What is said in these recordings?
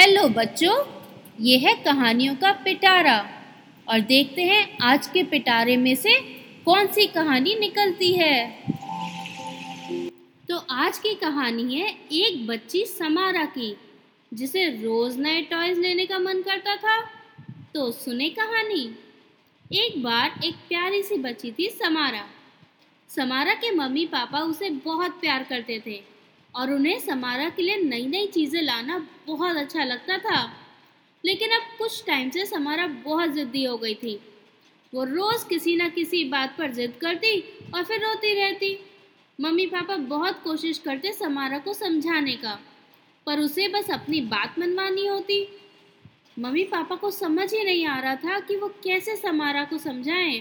Hello बच्चों, ये है कहानियों का पिटारा। और देखते हैं आज के पिटारे में से कौन सी कहानी निकलती है। तो आज की कहानी है एक बच्ची समारा की, जिसे रोज नए टॉयज लेने का मन करता था। तो सुने कहानी। एक बार एक प्यारी सी बच्ची थी समारा। समारा के मम्मी पापा उसे बहुत प्यार करते थे। और उन्हें समारा के लिए नई नई चीज़ें लाना बहुत अच्छा लगता था। लेकिन अब कुछ टाइम से समारा बहुत ज़िद्दी हो गई थी। वो रोज़ किसी न किसी बात पर ज़िद करती और फिर रोती रहती। मम्मी पापा बहुत कोशिश करते समारा को समझाने का, पर उसे बस अपनी बात मनवानी होती। मम्मी पापा को समझ ही नहीं आ रहा था कि वो कैसे समारा को समझाएँ।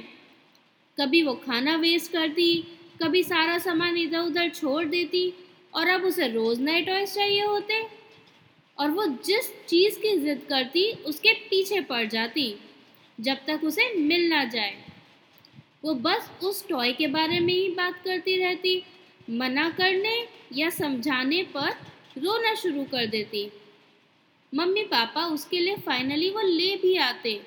कभी वो खाना वेस्ट करती, कभी सारा सामान इधर उधर छोड़ देती और अब उसे रोज़ नए टॉयज चाहिए होते। और वो जिस चीज़ की जिद करती, उसके पीछे पड़ जाती, जब तक उसे मिल ना जाए। वो बस उस टॉय के बारे में ही बात करती रहती, मना करने या समझाने पर रोना शुरू कर देती। मम्मी पापा उसके लिए फाइनली वो ले भी आते,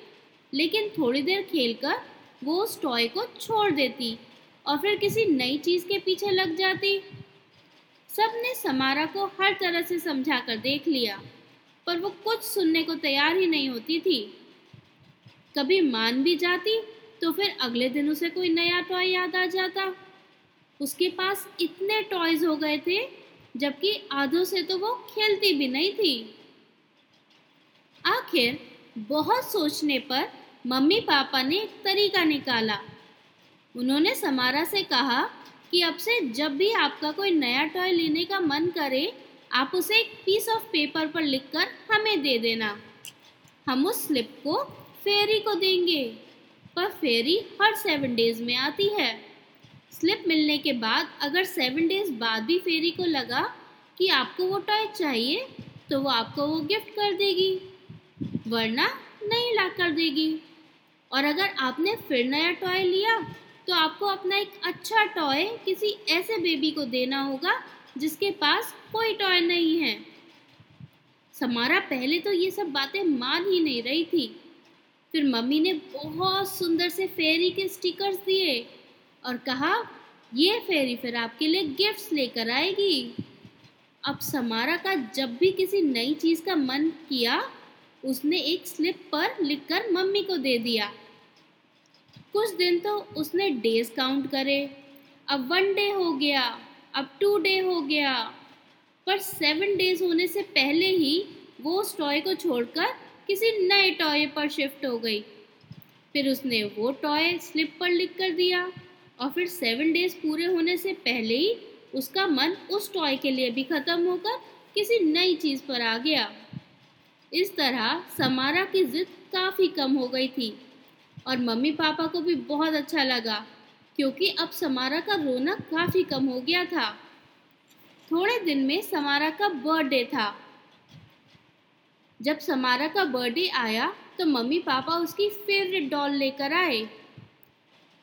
लेकिन थोड़ी देर खेलकर वो उस टॉय को छोड़ देती और फिर किसी नई चीज़ के पीछे लग जाती। सबने समारा को हर तरह से समझा कर देख लिया, पर वो कुछ सुनने को तैयार ही नहीं होती थी। कभी मान भी जाती तो फिर अगले दिन उसे कोई नया टॉय याद आ जाता। उसके पास इतने टॉयज हो गए थे, जबकि आधों से तो वो खेलती भी नहीं थी। आखिर बहुत सोचने पर मम्मी पापा ने एक तरीका निकाला। उन्होंने समारा से कहा कि अब से जब भी आपका कोई नया टॉय लेने का मन करे, आप उसे एक पीस ऑफ़ पेपर पर लिखकर हमें दे देना। हम उस स्लिप को फेरी को देंगे, पर फेरी हर सेवन डेज़ में आती है। स्लिप मिलने के बाद अगर सेवन डेज़ बाद भी फेरी को लगा कि आपको वो टॉय चाहिए तो वो आपको वो गिफ्ट कर देगी, वरना नहीं ला कर देगी। और अगर आपने फिर नया टॉय लिया तो आपको अपना एक अच्छा टॉय किसी ऐसे बेबी को देना होगा, जिसके पास कोई टॉय नहीं है। समारा पहले तो ये सब बातें मान ही नहीं रही थी। फिर मम्मी ने बहुत सुंदर से फेरी के स्टिकर्स दिए और कहा, ये फेरी फिर आपके लिए गिफ्ट्स लेकर आएगी। अब समारा का जब भी किसी नई चीज़ का मन किया, उसने एक स्लिप पर लिखकर मम्मी को दे दिया। कुछ दिन तो उसने डेज़ काउंट करे। अब वन डे हो गया, अब टू डे हो गया। पर सेवन डेज़ होने से पहले ही वो उस टॉय को छोड़कर किसी नए टॉय पर शिफ्ट हो गई। फिर उसने वो टॉय स्लिप पर लिख कर दिया और फिर सेवन डेज़ पूरे होने से पहले ही उसका मन उस टॉय के लिए भी ख़त्म होकर किसी नई चीज़ पर आ गया। इस तरह समारा की ज़िद काफ़ी कम हो गई थी। और मम्मी पापा को भी बहुत अच्छा लगा, क्योंकि अब समारा का रोना काफ़ी कम हो गया था। थोड़े दिन में समारा का बर्थडे था। जब समारा का बर्थडे आया तो मम्मी पापा उसकी फेवरेट डॉल लेकर आए।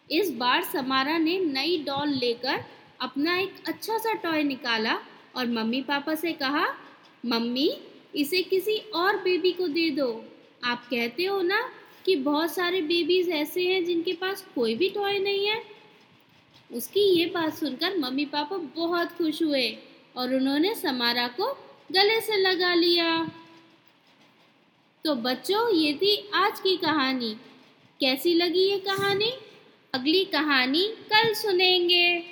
इस बार समारा ने नई डॉल लेकर अपना एक अच्छा सा टॉय निकाला और मम्मी पापा से कहा, मम्मी, इसे किसी और बेबी को दे दो। आप कहते हो ना कि बहुत सारे बेबीज़ ऐसे हैं जिनके पास कोई भी टॉय नहीं है। उसकी ये बात सुनकर मम्मी पापा बहुत खुश हुए और उन्होंने समारा को गले से लगा लिया। तो बच्चों, ये थी आज की कहानी। कैसी लगी ये कहानी? अगली कहानी कल सुनेंगे।